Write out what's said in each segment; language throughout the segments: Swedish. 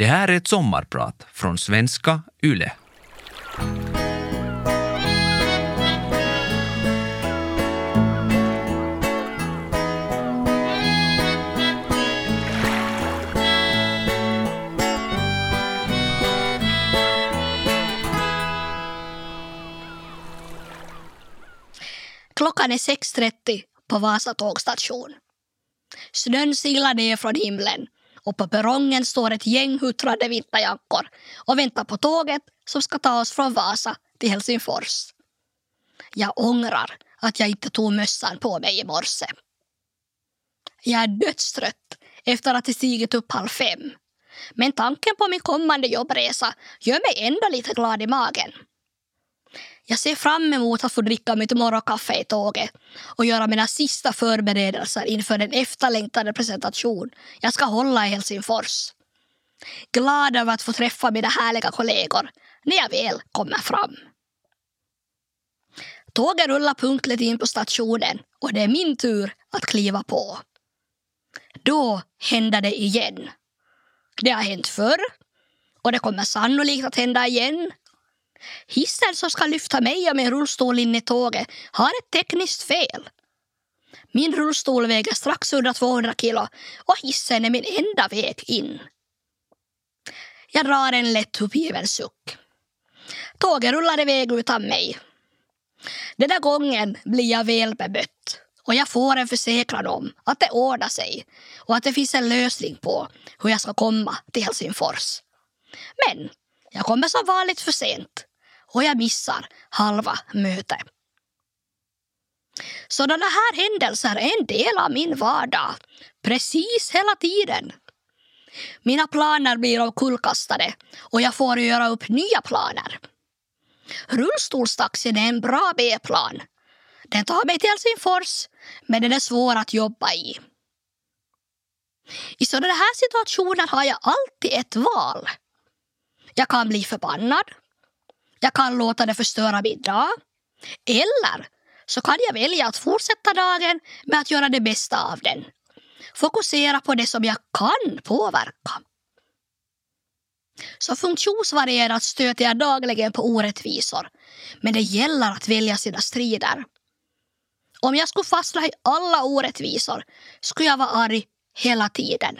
Det här är ett sommarprat från svenska YLE. Klockan är 6.30 på Vasa tågstation. Snön silar ner från himlen och på perrongen står ett gäng huttrade vinterjackor och väntar på tåget som ska ta oss från Vasa till Helsingfors. Jag ångrar att jag inte tog mössan på mig i morse. Jag är dödstrött efter att ha stigit upp halv fem. Men tanken på min kommande jobbresa gör mig ändå lite glad i magen. Jag ser fram emot att få dricka mitt morgonkaffe i tåget och göra mina sista förberedelser inför den efterlängtade presentation jag ska hålla i Helsingfors. Glad över att få träffa mina härliga kollegor när jag väl kommer fram. Tåget rullar punktligt in på stationen och det är min tur att kliva på. Då händer det igen. Det har hänt förr och det kommer sannolikt att hända igen Hissen som ska lyfta mig och min rullstol in i tåget har ett tekniskt fel. Min rullstol väger strax under 200 kilo och hissen är min enda väg in. Jag drar en lätt uppgiven suck. Tåget rullar iväg utan mig. Den där gången blir jag väl bemött och jag får en försäkran om att det ordnar sig och att det finns en lösning på hur jag ska komma till Helsingfors. Men jag kommer som vanligt för sent och jag missar halva mötet. Sådana här händelser är en del av min vardag, precis hela tiden. Mina planer blir omkullkastade och jag får göra upp nya planer. Rullstolstaxin är en bra B-plan. Den tar mig till Helsingfors, men den är svår att jobba i. I sådana här situationer har jag alltid ett val. Jag kan bli förbannad jag kan låta det förstöra min dag. Eller så kan jag välja att fortsätta dagen med att göra det bästa av den. Fokusera på det som jag kan påverka. Så funktionsvarierat stöter jag dagligen på orättvisor. Men det gäller att välja sina strider. Om jag skulle fastna i alla orättvisor skulle jag vara arg hela tiden.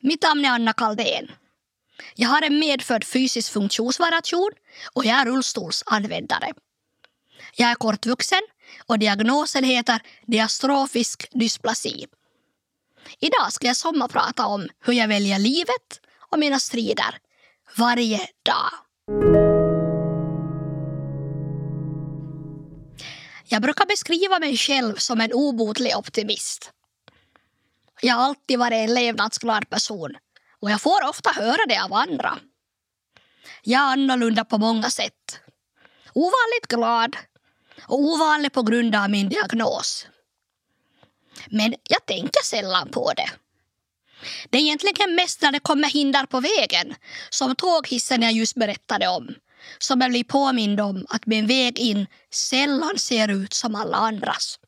Mitt namn är Anna Kaldén. Jag har en medfödd fysisk funktionsvariation och jag är rullstolsanvändare. Jag är kortvuxen och diagnosen heter diastrofisk dysplasi. Idag ska jag sommarprata om hur jag väljer livet och mina strider varje dag. Jag brukar beskriva mig själv som en obotlig optimist. Jag har alltid varit en levnadsglad person och jag får ofta höra det av andra. Jag är annorlunda på många sätt. Ovanligt glad och ovanlig på grund av min diagnos. Men jag tänker sällan på det. Det är egentligen mest när det kommer hinder på vägen, som tåghissen jag just berättade om, som jag blir påmind om att min väg in sällan ser ut som alla andras.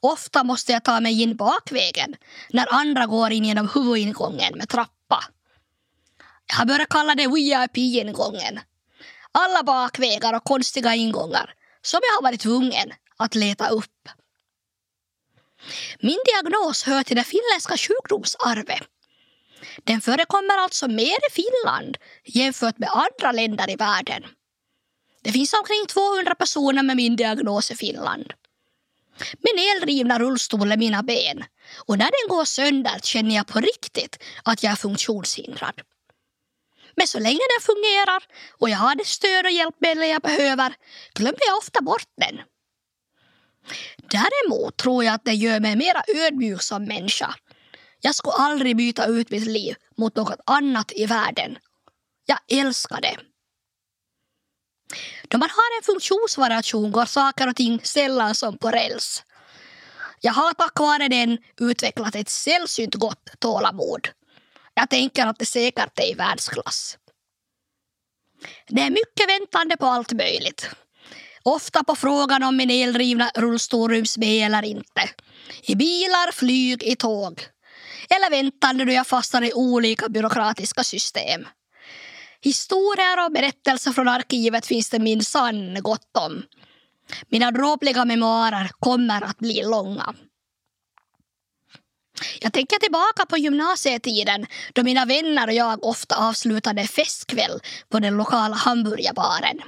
Ofta måste jag ta mig in bakvägen när andra går in genom huvudingången med trappa. Jag har börjat kalla det VIP-ingången. Alla bakvägar och konstiga ingångar som jag har varit tvungen att leta upp. Min diagnos hör till det finländska sjukdomsarvet. Den förekommer alltså mer i Finland jämfört med andra länder i världen. Det finns omkring 200 personer med min diagnos i Finland. Min eldrivna rullstol är mina ben och när den går sönder känner jag på riktigt att jag är funktionshindrad. Men så länge den fungerar och jag har det stöd och hjälpmedel jag behöver glömmer jag ofta bort den. Däremot tror jag att det gör mig mer ödmjuk som människa. Jag skulle aldrig byta ut mitt liv mot något annat i världen. Jag älskar det. Då man har en funktionsvariation går saker och ting sällan som på räls. Jag har tack vare den utvecklat ett sällsynt gott tålamod. Jag tänker att det säkert är i världsklass. Det är mycket väntande på allt möjligt. Ofta på frågan om min eldrivna rullstol ryms med eller inte. I bilar, flyg, i tåg. eller väntande då jag fastnar i olika byråkratiska system. Historier och berättelser från arkivet finns det minsann gott om. Mina dråpliga memoarer kommer att bli långa. Jag tänker tillbaka på gymnasietiden då mina vänner och jag ofta avslutade festkväll på den lokala hamburgarbaren.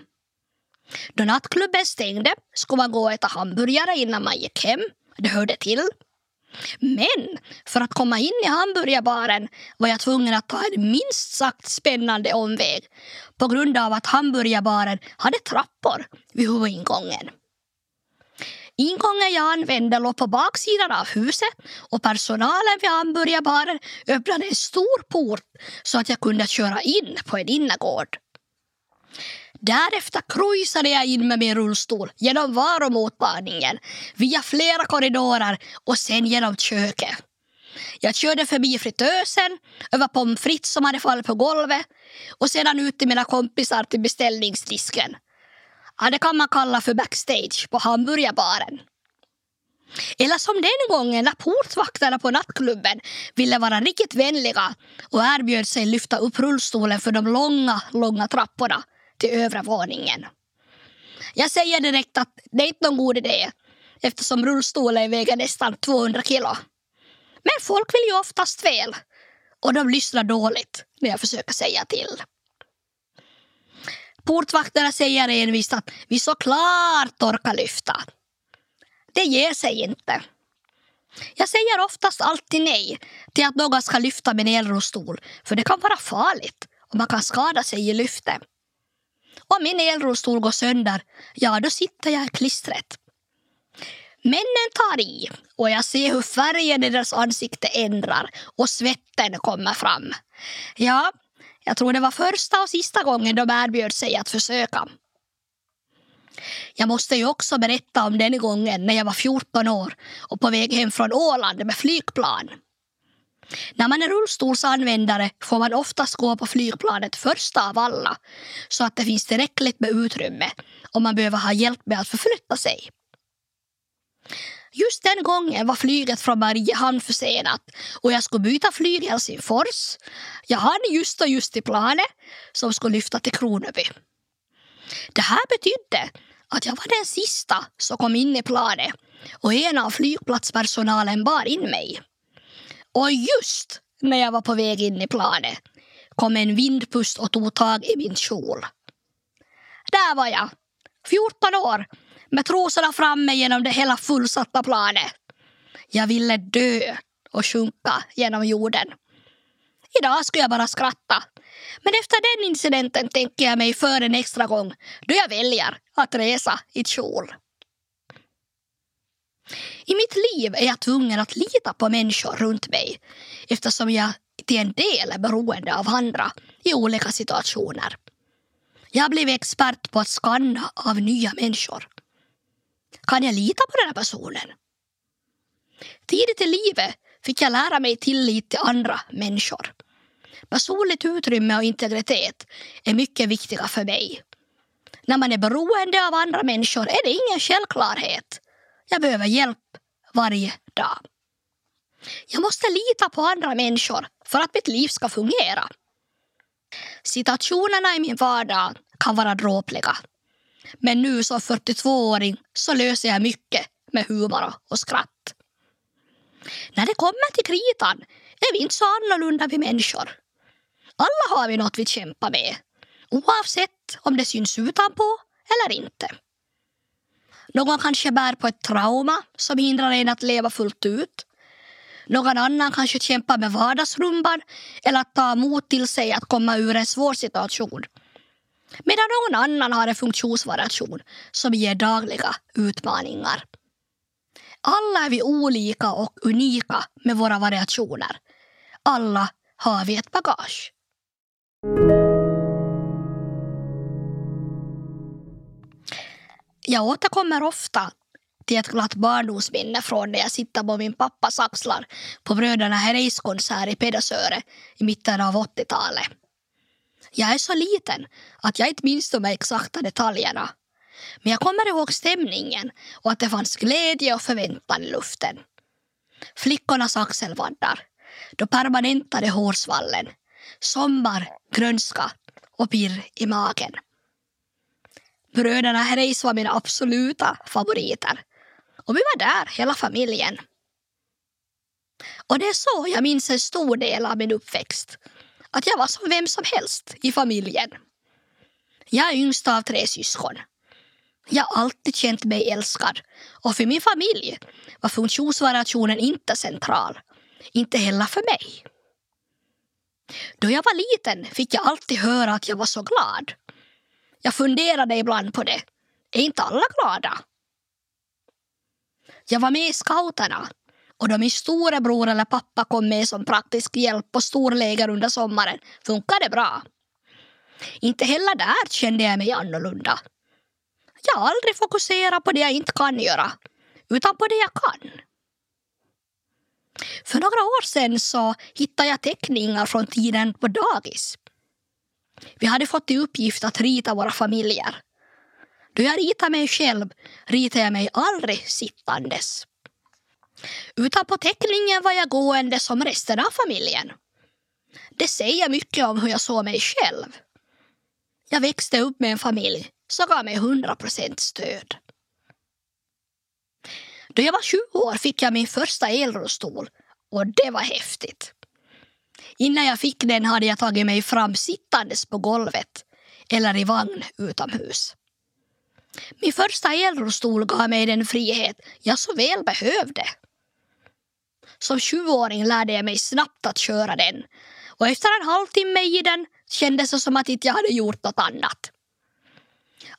Då nattklubben stängde skulle man gå och äta hamburgare innan man gick hem. Det hörde till. Men för att komma in i hamburgarbaren var jag tvungen att ta en minst sagt spännande omväg på grund av att hamburgarbaren hade trappor vid huvudingången. Ingången jag använde låg på baksidan av huset och personalen vid hamburgarbaren öppnade en stor port så att jag kunde köra in på en innergård. Därefter kryssade jag in med min rullstol genom varumottagningen, via flera korridorer och sen genom köket. Jag körde förbi fritösen, över pommes frites som hade fallit på golvet och sedan ut till mina kompisar till beställningsdisken. Ja, det kan man kalla för backstage på hamburgarbaren. Eller som den gången när portvakterna på nattklubben ville vara riktigt vänliga och erbjöd sig lyfta upp rullstolen för de långa, långa trapporna till övre våningen. Jag säger direkt att det är inte någon god idé eftersom rullstolen väger nästan 200 kilo. Men folk vill ju oftast fel och de lyssnar dåligt när jag försöker säga till. Portvakterna säger envist att vi såklart orkar lyfta. Det ger sig inte. Jag säger oftast alltid nej till att någon ska lyfta min elrullstol för det kan vara farligt och man kan skada sig i lyftet. Om min elrullstol går sönder, ja då sitter jag i klistret. Männen tar i och jag ser hur färgen i deras ansikte ändrar och svetten kommer fram. Ja, jag tror det var första och sista gången de erbjöd sig att försöka. Jag måste ju också berätta om den gången när jag var 14 år och på väg hem från Åland med flygplan. När man är rullstolsanvändare får man oftast gå på flygplanet första av alla så att det finns tillräckligt med utrymme om man behöver ha hjälp med att förflytta sig. Just den gången var flyget från Mariehamn försenat och jag skulle byta flyg i Helsingfors. Jag hade just och just i planet som skulle lyfta till Kronoby. Det här betydde att jag var den sista som kom in i planet och en av flygplatspersonalen bar in mig. Och just när jag var på väg in i planet kom en vindpust och tog tag i min kjol. Där var jag, 14 år, med trosorna framme genom det hela fullsatta planet. Jag ville dö och sjunka genom jorden. Idag skulle jag bara skratta. Men efter den incidenten tänker jag mig för en extra gång då jag väljer att resa i kjol. I mitt liv är jag tvungen att lita på människor runt mig eftersom jag till en del är beroende av andra i olika situationer. Jag har blivit expert på att skanna av nya människor. Kan jag lita på den här personen? Tidigt i livet fick jag lära mig tillit till andra människor. Personligt utrymme och integritet är mycket viktiga för mig. När man är beroende av andra människor är det ingen självklarhet. Jag behöver hjälp varje dag. Jag måste lita på andra människor för att mitt liv ska fungera. Situationerna i min vardag kan vara dråpliga. Men nu som 42-åring så löser jag mycket med humor och skratt. När det kommer till kritan är vi inte så annorlunda vi människor. Alla har vi något vi kämpar med, oavsett om det syns utanpå eller inte. Någon kanske bär på ett trauma som hindrar en att leva fullt ut. Någon annan kanske kämpar med vardagsrumban eller att ta mod till sig att komma ur en svår situation. Medan någon annan har en funktionsvariation som ger dagliga utmaningar. Alla är vi olika och unika med våra variationer. Alla har vi ett bagage. Jag återkommer ofta till ett glatt barndomsminne från när jag sitter på min pappas axlar på bröderna Herreys konsert i Pedersöre i mitten av 80-talet. Jag är så liten att jag inte minns de exakta detaljerna. Men jag kommer ihåg stämningen och att det fanns glädje och förväntan i luften. Flickornas axelvaddar, då permanentade hårsvallen, sommar, grönska och pirr i magen. Bröderna Herreys var mina absoluta favoriter. Och vi var där, hela familjen. Och det är så jag minns en stor del av min uppväxt. Att jag var som vem som helst i familjen. Jag är yngst av tre syskon. Jag har alltid känt mig älskad och för min familj var funktionsvariationen inte central. Inte heller för mig. Då jag var liten fick jag alltid höra att jag var så glad. Jag funderade ibland på det. Är inte alla glada? Jag var med i scouterna och då min storebror eller pappa kom med som praktisk hjälp på storläger under sommaren funkade det bra. Inte heller där kände jag mig annorlunda. Jag har aldrig fokuserat på det jag inte kan göra, utan på det jag kan. För några år sedan så hittade jag teckningar från tiden på dagis. Vi hade fått i uppgift att rita våra familjer. Då jag ritade mig själv ritade jag mig aldrig sittandes. Utan på teckningen var jag gående som resten av familjen. Det säger mycket om hur jag såg mig själv. Jag växte upp med en familj som gav mig 100 procent stöd. Då jag var 20 år fick jag min första elrullstol och det var häftigt. Innan jag fick den hade jag tagit mig fram sittandes på golvet eller i vagn utomhus. Min första elrullstol gav mig den frihet jag så väl behövde. Som 20-åring lärde jag mig snabbt att köra den och efter en halvtimme i den kändes det som att inte jag hade gjort något annat.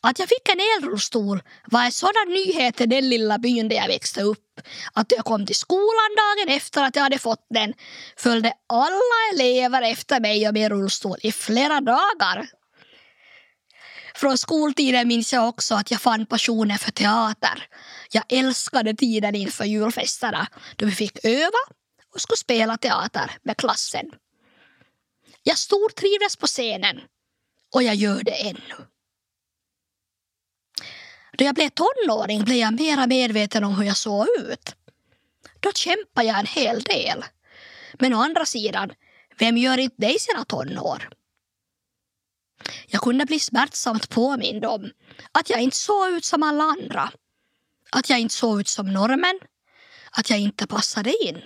Att jag fick en elrullstol var en sådan nyhet i den lilla byn där jag växte upp att jag kom till skolan dagen efter att jag hade fått den följde alla elever efter mig och min rullstol i flera dagar. Från skoltiden minns jag också att jag fann passionen för teater. Jag älskade tiden inför julfesterna då vi fick öva och skulle spela teater med klassen. Jag stortrivdes på scenen och jag gör det ännu. Då jag blev tonåring blev jag mera medveten om hur jag såg ut. Då kämpade jag en hel del. Men å andra sidan, vem gör inte det i sina tonår? Jag kunde bli smärtsamt påmind om att jag inte såg ut som alla andra. Att jag inte såg ut som normen. Att jag inte passade in.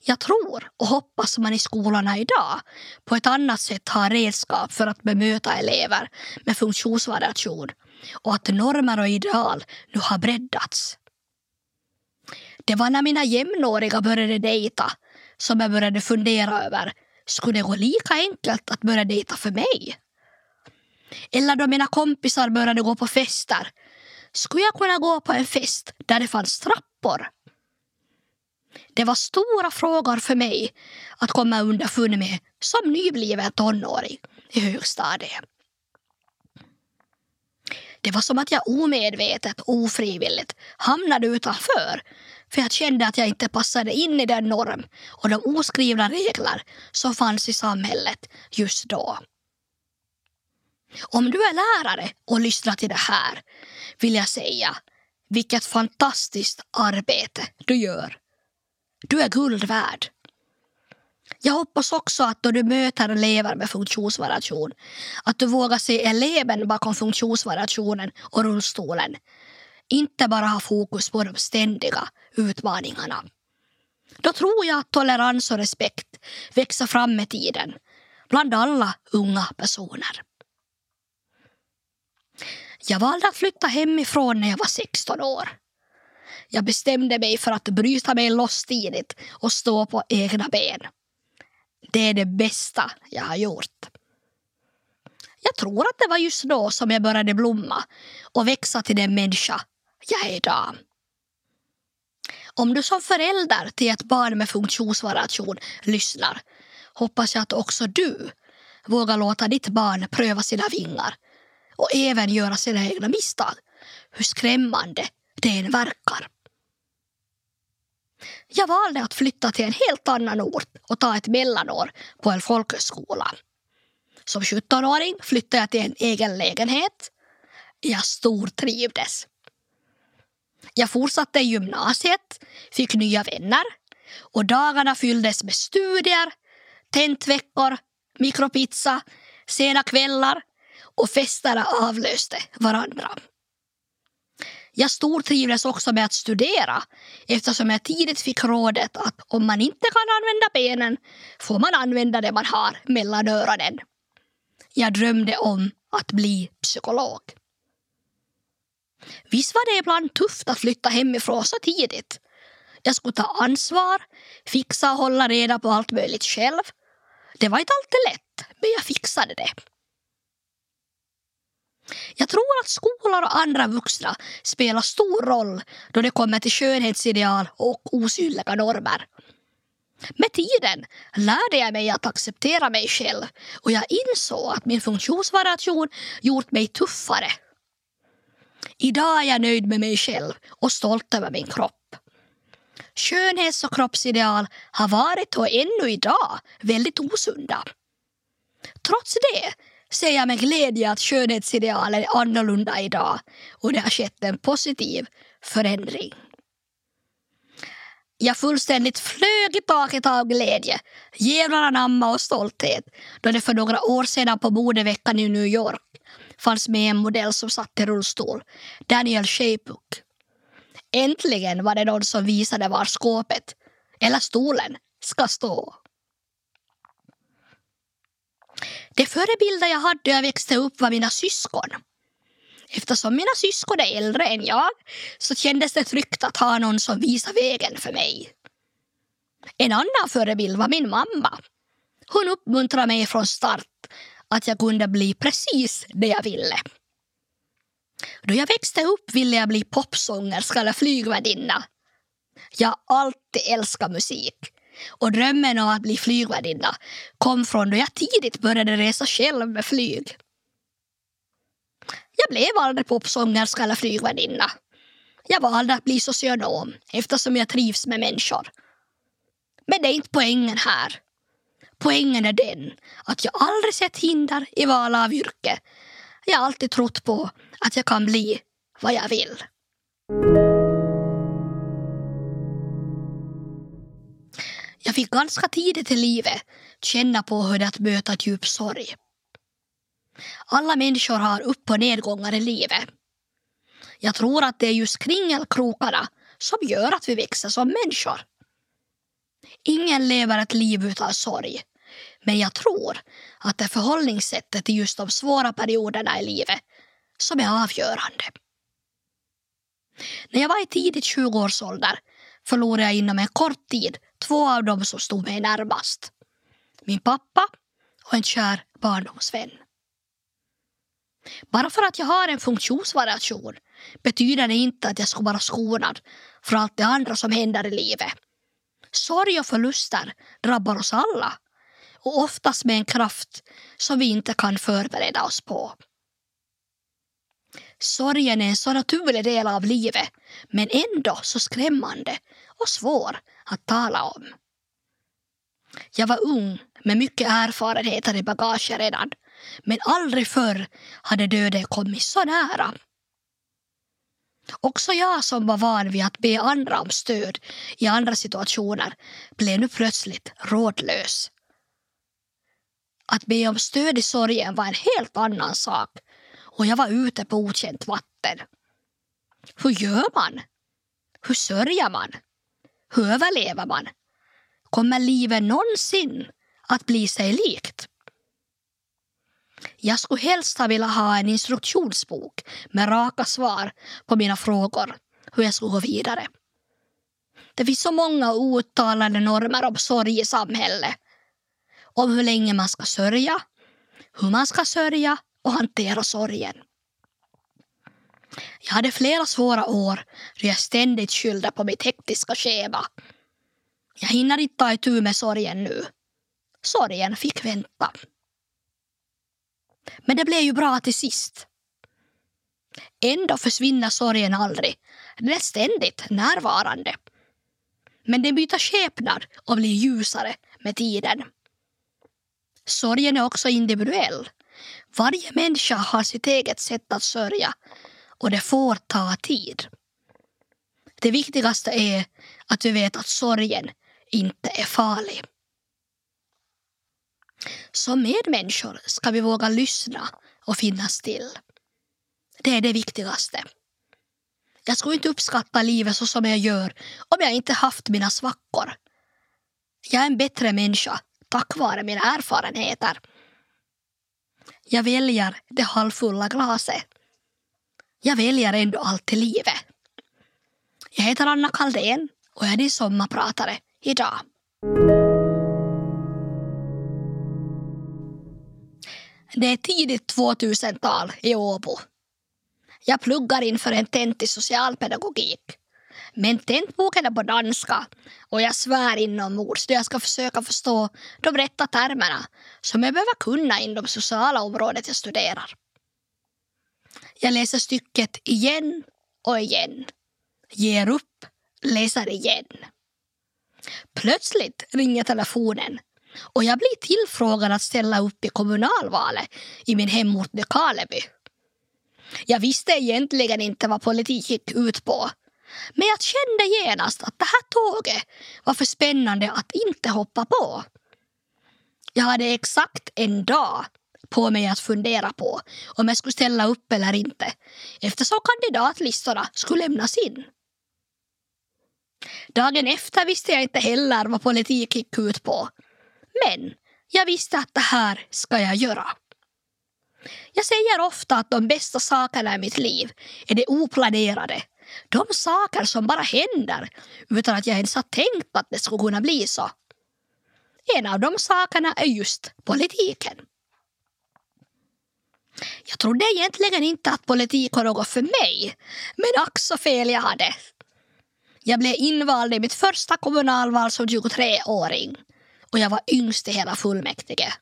Jag tror och hoppas man i skolorna idag på ett annat sätt har redskap för att bemöta elever med funktionsvariation och att normer och ideal nu har breddats. Det var när mina jämnåriga började dejta som jag började fundera över skulle det gå lika enkelt att börja dejta för mig? Eller då mina kompisar började gå på fester skulle jag kunna gå på en fest där det fanns trappor? Det var stora frågor för mig att komma underfund med som nybliven tonåring i högstadiet. Det var som att jag omedvetet, ofrivilligt hamnade utanför för jag kände att jag inte passade in i den norm och de oskrivna regler som fanns i samhället just då. Om du är lärare och lyssnar till det här vill jag säga vilket fantastiskt arbete du gör. Du är guld värd. Jag hoppas också att då du möter elever med funktionsvariation att du vågar se eleven bakom funktionsvariationen och rullstolen. Inte bara ha fokus på de ständiga utmaningarna. Då tror jag att tolerans och respekt växer fram med tiden bland alla unga personer. Jag valde att flytta hemifrån när jag var 16 år. Jag bestämde mig för att bryta mig loss tidigt och stå på egna ben. Det är det bästa jag har gjort. Jag tror att det var just då som jag började blomma och växa till den människa jag är idag. Om du som förälder till ett barn med funktionsvariation lyssnar hoppas jag att också du vågar låta ditt barn pröva sina vingar och även göra sina egna misstag, hur skrämmande det än verkar. Jag valde att flytta till en helt annan ort och ta ett mellanår på en folkhögskola. Som 17-åring flyttade jag till en egen lägenhet. Jag stortrivdes. Jag fortsatte i gymnasiet, fick nya vänner och dagarna fylldes med studier, tentveckor, mikropizza, sena kvällar och festerna avlöste varandra. Jag stortrivdes också med att studera eftersom jag tidigt fick rådet att om man inte kan använda benen får man använda det man har mellan öronen. Jag drömde om att bli psykolog. Visst var det ibland tufft att flytta hemifrån så tidigt. Jag skulle ta ansvar, fixa och hålla reda på allt möjligt själv. Det var inte alltid lätt, men jag fixade det. Jag tror att skolor och andra vuxna spelar stor roll då det kommer till skönhetsideal och osynliga normer. Med tiden lärde jag mig att acceptera mig själv och jag insåg att min funktionsvariation gjort mig tuffare. Idag är jag nöjd med mig själv och stolt över min kropp. Skönhets och kroppsideal har varit och ännu idag väldigt osunda. Trots det ser jag med glädje att skönhetsidealen är annorlunda idag och det har skett en positiv förändring. Jag fullständigt flög i taket av glädje, jävlar anamma och stolthet då det för några år sedan på modeveckan i New York fanns med en modell som satt i rullstol, Daniel Shapuk. Äntligen var det någon som visade var skåpet, eller stolen, ska stå. De förebilder jag hade när jag växte upp var mina syskon. Eftersom mina syskon är äldre än jag så kändes det tryggt att ha någon som visar vägen för mig. En annan förebild var min mamma. Hon uppmuntrade mig från start att jag kunde bli precis det jag ville. Då jag växte upp ville jag bli popsångerska eller flygvärdinna. Jag har alltid älskat musik och drömmen om att bli flygvärdinna kom från då jag tidigt började resa själv med flyg. Jag blev aldrig popsångerska eller flygvärdinna. Jag valde att bli socionom eftersom jag trivs med människor. Men det är inte poängen här. Poängen är den att jag aldrig sett hinder i val av yrke. Jag har alltid trott på att jag kan bli vad jag vill. Jag fick ganska tidigt i livet känna på hur det är att möta djup sorg. Alla människor har upp och nedgångar i livet. Jag tror att det är just kringelkrokarna som gör att vi växer som människor. Ingen lever ett liv utan sorg. Men jag tror att det är förhållningssättet till just de svåra perioderna i livet som är avgörande. När jag var i tidigt 20-årsålder förlorade jag inom en kort tid två av dem som stod mig närmast. Min pappa och en kär barndomsvän. Bara för att jag har en funktionsvariation betyder det inte att jag ska vara skonad från allt det andra som händer i livet. Sorg och förluster drabbar oss alla och oftast med en kraft som vi inte kan förbereda oss på. Sorgen är en så naturlig del av livet men ändå så skrämmande och svår att tala om. Jag var ung med mycket erfarenheter i bagaget redan men aldrig förr hade döden kommit så nära. Också jag som var van vid att be andra om stöd i andra situationer blev nu plötsligt rådlös. Att be om stöd i sorgen var en helt annan sak och jag var ute på okänt vatten. Hur gör man? Hur sörjer man? Hur överlever man? Kommer livet någonsin att bli sig likt? Jag skulle helst ha velat ha en instruktionsbok med raka svar på mina frågor hur jag skulle gå vidare. Det finns så många outtalade normer om sorg i samhället. Om hur länge man ska sörja, hur man ska sörja och hantera sorgen. Jag hade flera svåra år då jag ständigt skyllde på mitt hektiska schema. Jag hinner inte ta itu med sorgen nu. Sorgen fick vänta. Men det blev ju bra till sist. Ändå försvinner sorgen aldrig. Den är ständigt närvarande. Men den byter skepnad och blir ljusare med tiden. Sorgen är också individuell. Varje människa har sitt eget sätt att sörja och det får ta tid. Det viktigaste är att vi vet att sorgen inte är farlig. Som medmänniskor ska vi våga lyssna och finnas till. Det är det viktigaste. Jag skulle inte uppskatta livet så som jag gör om jag inte haft mina svackor. Jag är en bättre människa tack vare mina erfarenheter. Jag väljer det halvfulla glaset. Jag väljer ändå alltid livet. Jag heter Anna Kaldén och jag är din sommarpratare idag. Det är tidigt 2000-tal i Åbo. Jag pluggar inför en tent i socialpedagogik. Men tentboken är på danska och jag svär inombords då jag ska försöka förstå de rätta termerna som jag behöver kunna inom sociala området jag studerar. Jag läser stycket igen och igen. Ger upp, läser igen. Plötsligt ringer telefonen och jag blir tillfrågad att ställa upp i kommunalvalet i min hemort Nykarleby. Jag visste egentligen inte vad politik gick ut på. Men jag kände genast att det här tåget var för spännande att inte hoppa på. Jag hade exakt en dag på mig att fundera på om jag skulle ställa upp eller inte eftersom kandidatlistorna skulle lämnas in. Dagen efter visste jag inte heller vad politik gick ut på. Men jag visste att det här ska jag göra. Jag säger ofta att de bästa sakerna i mitt liv är de oplanerade. De saker som bara händer utan att jag ens har tänkt att det skulle kunna bli så. En av de sakerna är just politiken. Jag trodde egentligen inte att politik var något för mig, men ack så fel jag hade. Jag blev invald i mitt första kommunalval som 23-åring och jag var yngst i hela fullmäktige.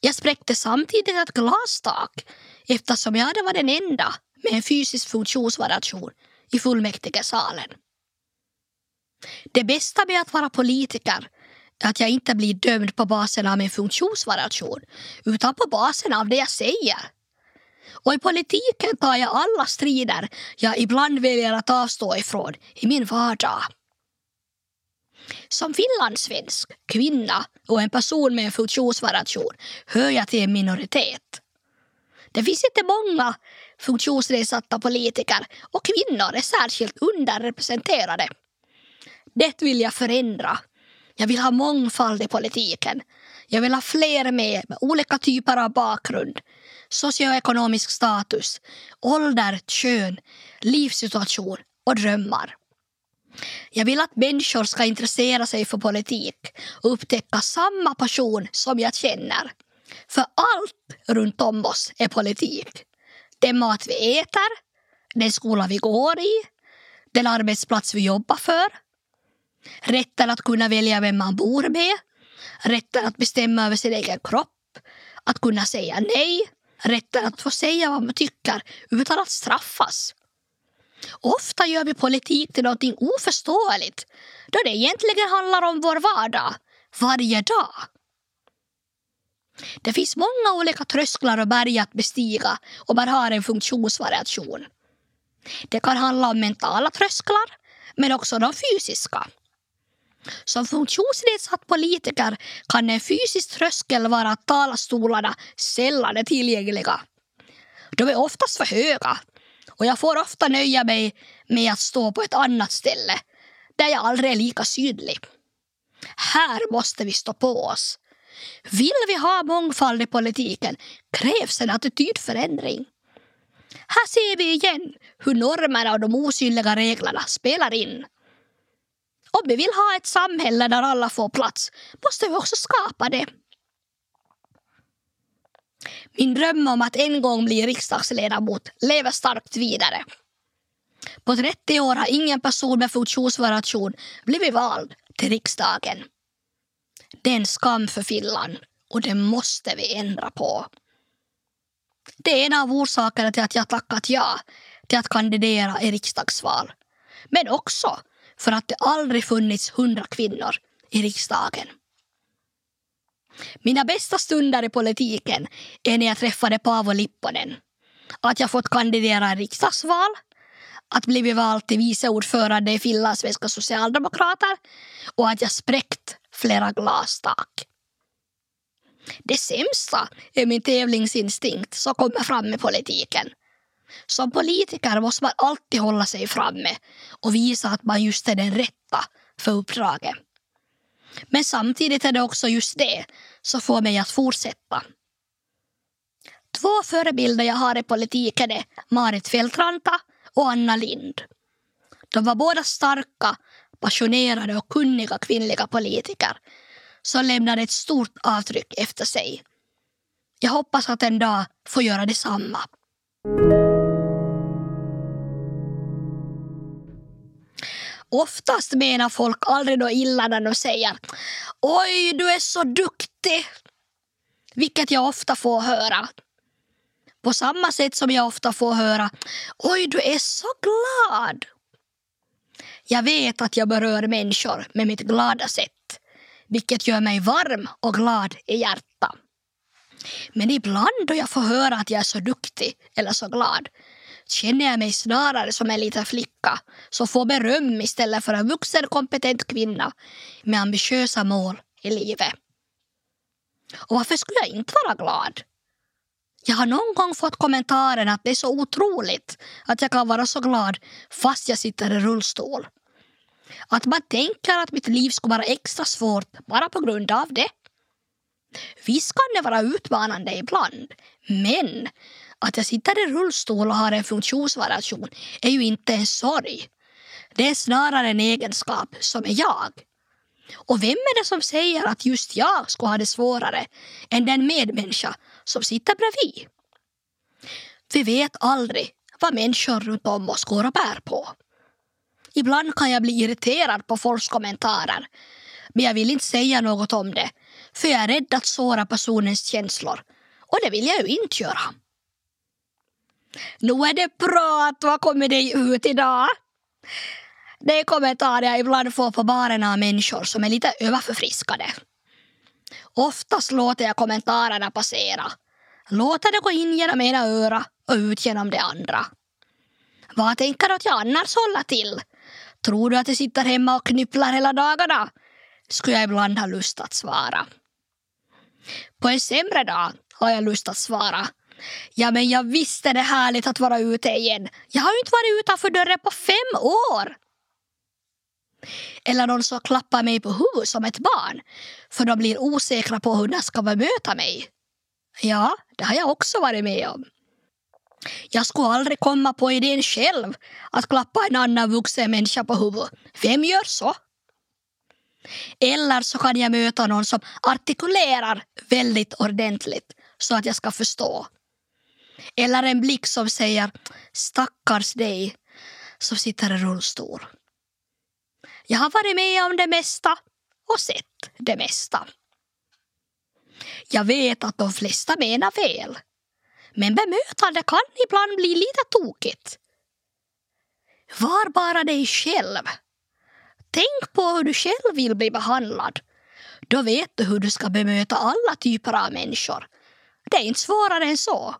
Jag spräckte samtidigt ett glastak eftersom jag hade varit den enda med en fysisk funktionsvariation i fullmäktigesalen. Det bästa med att vara politiker att jag inte blir dömd på basen av min funktionsvariation utan på basen av det jag säger. Och i politiken tar jag alla strider jag ibland väljer att avstå ifrån i min vardag. Som finlandssvensk, kvinna och en person med en funktionsvariation hör jag till en minoritet. Det finns inte många funktionsnedsatta politiker och kvinnor är särskilt underrepresenterade. Det vill jag förändra. Jag vill ha mångfald i politiken. Jag vill ha fler med, med olika typer av bakgrund, socioekonomisk status, ålder, kön, livssituation och drömmar. Jag vill att människor ska intressera sig för politik och upptäcka samma passion som jag känner. För allt runt om oss är politik. Den mat vi äter, den skola vi går i, den arbetsplats vi jobbar för. Rätten att kunna välja vem man bor med, rätten att bestämma över sin egen kropp, att kunna säga nej, rätten att få säga vad man tycker utan att straffas. Ofta gör vi politik till något oförståeligt då det egentligen handlar om vår vardag, varje dag. Det finns många olika trösklar och berg att bestiga om man har en funktionsvariation. Det kan handla om mentala trösklar, men också de fysiska. Som funktionsnedsatt politiker kan en fysisk tröskel vara att talarstolarna sällan är tillgängliga. De är oftast för höga och jag får ofta nöja mig med att stå på ett annat ställe där jag aldrig är lika synlig. Här måste vi stå på oss. Vill vi ha mångfald i politiken krävs en attitydförändring. Här ser vi igen hur normerna och de osynliga reglerna spelar in. Om vi vill ha ett samhälle där alla får plats måste vi också skapa det. Min dröm om att en gång bli riksdagsledamot lever starkt vidare. På 30 år har ingen person med funktionsvariation blivit vald till riksdagen. Det är en skam för Finland och det måste vi ändra på. Det är en av orsakerna till att jag tackat ja till att kandidera i riksdagsval. Men också för att det aldrig funnits hundra kvinnor i riksdagen. Mina bästa stunder i politiken är när jag träffade Paavo Lipponen. Att jag fått kandidera i riksdagsval, att blivit vald till vice ordförande i finlandssvenska socialdemokrater och att jag spräckt flera glastak. Det sämsta är min tävlingsinstinkt som kommer fram i politiken. Som politiker måste man alltid hålla sig framme och visa att man just är den rätta för uppdraget. Men samtidigt är det också just det som får mig att fortsätta. Två förebilder jag har i politiken är Marit Fältranta och Anna Lind. De var båda starka, passionerade och kunniga kvinnliga politiker som lämnade ett stort avtryck efter sig. Jag hoppas att en dag få göra detsamma. Oftast menar folk aldrig något illa när de säger Oj, du är så duktig. Vilket jag ofta får höra. På samma sätt som jag ofta får höra Oj, du är så glad. Jag vet att jag berör människor med mitt glada sätt vilket gör mig varm och glad i hjärtat. Men ibland då jag får höra att jag är så duktig eller så glad känner jag mig snarare som en liten flicka som får beröm istället för en vuxen kompetent kvinna med ambitiösa mål i livet. Och varför skulle jag inte vara glad? Jag har någon gång fått kommentaren att det är så otroligt att jag kan vara så glad fast jag sitter i rullstol. Att man tänker att mitt liv skulle vara extra svårt bara på grund av det. Visst kan det vara utmanande ibland, men att jag sitter i rullstol och har en funktionsvariation är ju inte en sorg. Det är snarare en egenskap som är jag. Och vem är det som säger att just jag ska ha det svårare än den medmänniska som sitter bredvid? Vi vet aldrig vad människor runt om oss går och bär på. Ibland kan jag bli irriterad på folks kommentarer. Men jag vill inte säga något om det. För jag är rädd att såra personens känslor. Och det vill jag ju inte göra. Nu är det bra att du har kommit dig ut idag. Det är kommentarer jag ibland får på baren av människor som är lite överförfriskade. Oftast låter jag kommentarerna passera. Låter det gå in genom ena öra och ut genom det andra. Vad tänker du att jag annars håller till? Tror du att jag sitter hemma och knypplar hela dagarna? Skulle jag ibland ha lust att svara. På en sämre dag har jag lust att svara. Ja, men jag visste det härligt att vara ute igen. Jag har ju inte varit utanför dörren på fem år. Eller någon som klappar mig på huvudet som ett barn för de blir osäkra på hur de ska bemöta mig. Ja, det har jag också varit med om. Jag skulle aldrig komma på idén själv att klappa en annan vuxen människa på huvudet. Vem gör så? Eller så kan jag möta någon som artikulerar väldigt ordentligt så att jag ska förstå. Eller en blick som säger stackars dig som sitter i rullstol. Jag har varit med om det mesta och sett det mesta. Jag vet att de flesta menar väl. Men bemötande kan ibland bli lite tokigt. Var bara dig själv. Tänk på hur du själv vill bli behandlad. Då vet du hur du ska bemöta alla typer av människor. Det är inte svårare än så.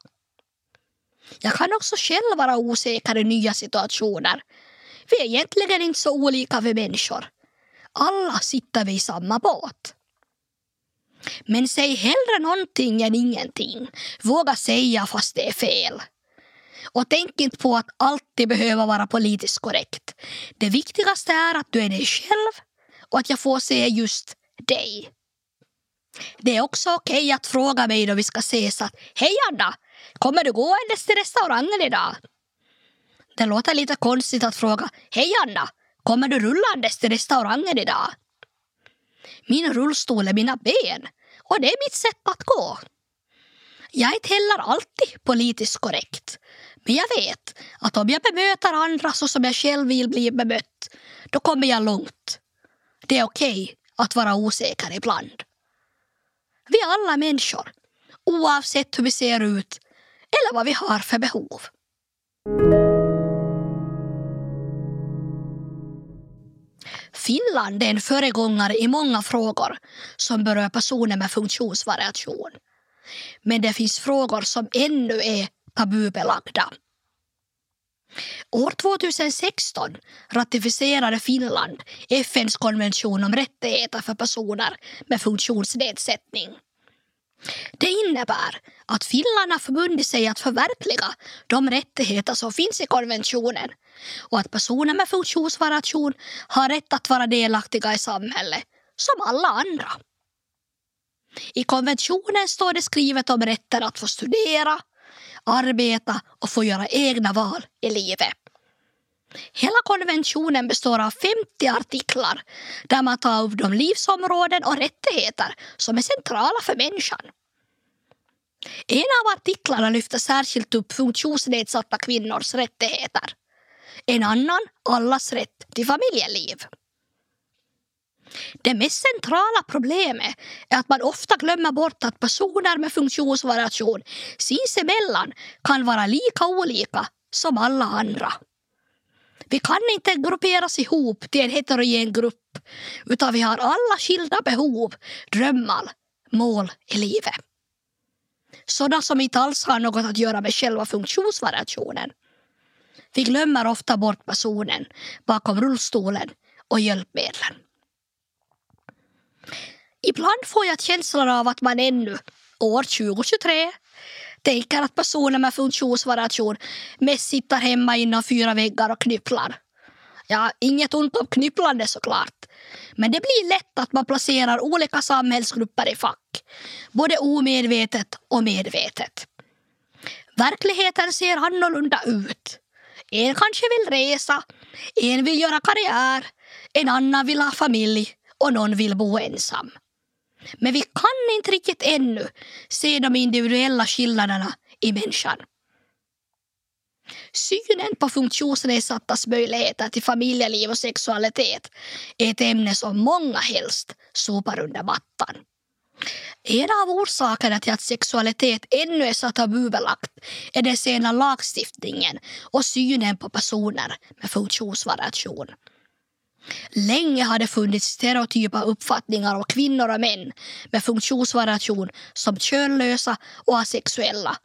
Jag kan också själv vara osäker i nya situationer. Vi är egentligen inte så olika vi människor. Alla sitter vi i samma båt. Men säg hellre någonting än ingenting. Våga säga fast det är fel. Och tänk inte på att alltid behöva vara politiskt korrekt. Det viktigaste är att du är dig själv och att jag får se just dig. Det är också okej okay att fråga mig då vi ska ses att Hej Anna! Kommer du gåendes till restaurangen idag? Det låter lite konstigt att fråga Hej Anna! Kommer du rullandes till restaurangen idag? Min rullstol är mina ben och det är mitt sätt att gå. Jag är inte heller alltid politiskt korrekt. Men jag vet att om jag bemöter andra så som jag själv vill bli bemött, då kommer jag långt. Det är okej okay att vara osäker ibland. Vi är alla människor, oavsett hur vi ser ut eller vad vi har för behov. Finland är en föregångare i många frågor som berör personer med funktionsvariation. Men det finns frågor som ännu är tabubelagda. År 2016 ratificerade Finland FNs konvention om rättigheter för personer med funktionsnedsättning. Det innebär att Finland har förbundit sig att förverkliga de rättigheter som finns i konventionen och att personer med funktionsvariation har rätt att vara delaktiga i samhället som alla andra. I konventionen står det skrivet om rätten att få studera, arbeta och få göra egna val i livet. Hela konventionen består av 50 artiklar där man tar upp de livsområden och rättigheter som är centrala för människan. En av artiklarna lyfter särskilt upp funktionsnedsatta kvinnors rättigheter. En annan allas rätt till familjeliv. Det mest centrala problemet är att man ofta glömmer bort att personer med funktionsvariation sinsemellan kan vara lika olika som alla andra. Vi kan inte grupperas ihop till en heterogen grupp utan vi har alla skilda behov, drömmar, mål i livet. Sådana som inte alls har något att göra med själva funktionsvariationen. Vi glömmer ofta bort personen bakom rullstolen och hjälpmedlen. Ibland får jag känslan av att man ännu, år 2023, tänker att personer med funktionsvariation mest sitter hemma inom fyra väggar och knypplar. Ja, inget ont om knypplande såklart. Men det blir lätt att man placerar olika samhällsgrupper i fack. Både omedvetet och medvetet. Verkligheten ser annorlunda ut. En kanske vill resa, en vill göra karriär, en annan vill ha familj och någon vill bo ensam. Men vi kan inte riktigt ännu se de individuella skillnaderna i människan. Synen på funktionsnedsattas möjligheter till familjeliv och sexualitet är ett ämne som många helst sopar under mattan. En av orsakerna till att sexualitet ännu är så tabubelagt är den sena lagstiftningen och synen på personer med funktionsvariation. Länge har det funnits stereotypa uppfattningar om kvinnor och män med funktionsvariation som könlösa och asexuella,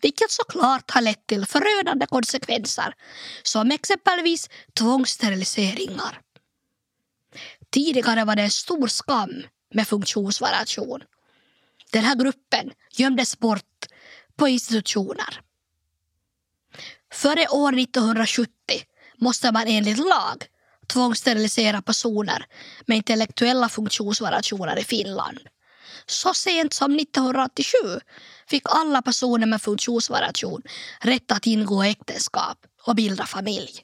vilket såklart har lett till förödande konsekvenser som exempelvis tvångssteriliseringar. Tidigare var det en stor skam med funktionsvariation. Den här gruppen gömdes bort på institutioner. Före år 1970 måste man enligt lag tvångssterilisera personer med intellektuella funktionsvariationer i Finland. Så sent som 1987 fick alla personer med funktionsvariation rätt att ingå äktenskap och bilda familj.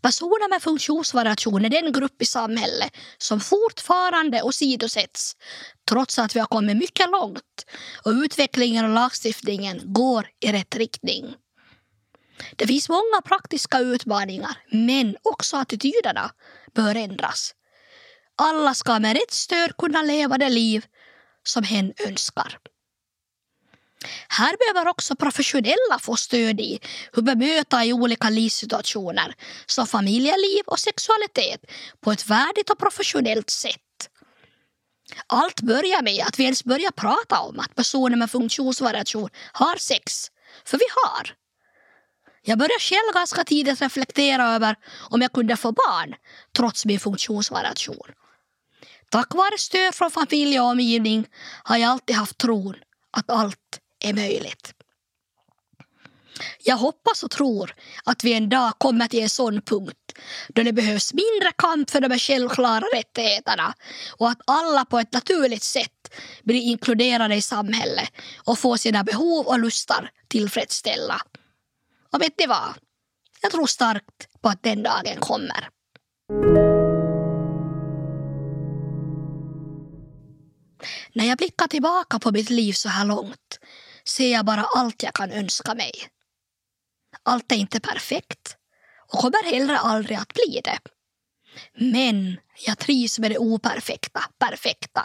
Personer med funktionsvariation är den grupp i samhället som fortfarande åsidosätts trots att vi har kommit mycket långt och utvecklingen och lagstiftningen går i rätt riktning. Det finns många praktiska utmaningar, men också attityderna bör ändras. Alla ska med rätt stöd kunna leva det liv som hen önskar. Här behöver också professionella få stöd i hur bemöta i olika livssituationer som familjeliv och sexualitet på ett värdigt och professionellt sätt. Allt börjar med att vi ens börjar prata om att personer med funktionsvariation har sex. För vi har. Jag började själv ganska tidigt reflektera över om jag kunde få barn trots min funktionsvariation. Tack vare stöd från familj och omgivning har jag alltid haft tron att allt är möjligt. Jag hoppas och tror att vi en dag kommer till en sån punkt då det behövs mindre kamp för de självklara rättigheterna och att alla på ett naturligt sätt blir inkluderade i samhället och får sina behov och lustar tillfredsställda. Och vet ni vad? Jag tror starkt på att den dagen kommer. När jag blickar tillbaka på mitt liv så här långt ser jag bara allt jag kan önska mig. Allt är inte perfekt och kommer heller aldrig att bli det. Men jag trivs med det operfekta, perfekta.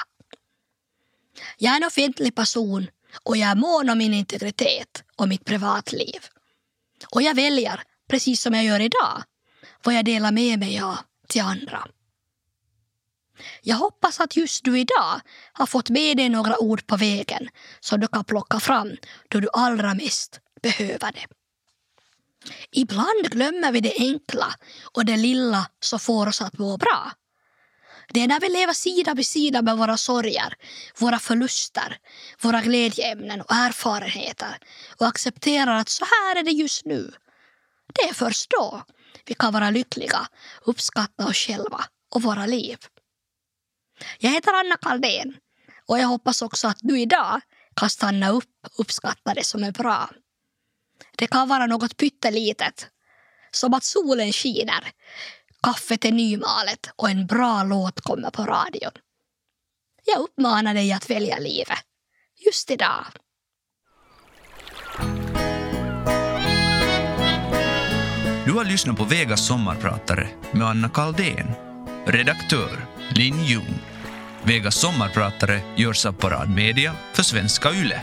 Jag är en offentlig person och jag är mån om min integritet och mitt privatliv. Och jag väljer, precis som jag gör idag, vad jag delar med mig av till andra. Jag hoppas att just du idag har fått med dig några ord på vägen som du kan plocka fram då du allra mest behöver det. Ibland glömmer vi det enkla och det lilla som får oss att må bra. Det är när vi lever sida vid sida med våra sorger, våra förluster, våra glädjeämnen och erfarenheter och accepterar att så här är det just nu. Det är först då vi kan vara lyckliga, uppskatta oss själva och våra liv. Jag heter Anna Kaldén och jag hoppas också att du idag kan stanna upp och uppskatta det som är bra. Det kan vara något pyttelitet, som att solen skiner, kaffet är nymalet och en bra låt kommer på radion. Jag uppmanar dig att välja livet, just idag. Du har lyssnat på Vegas sommarpratare med Anna Kaldén. Redaktör Linn Ljung. Vegas sommarpratare görs av Parad Media för Svenska Yle.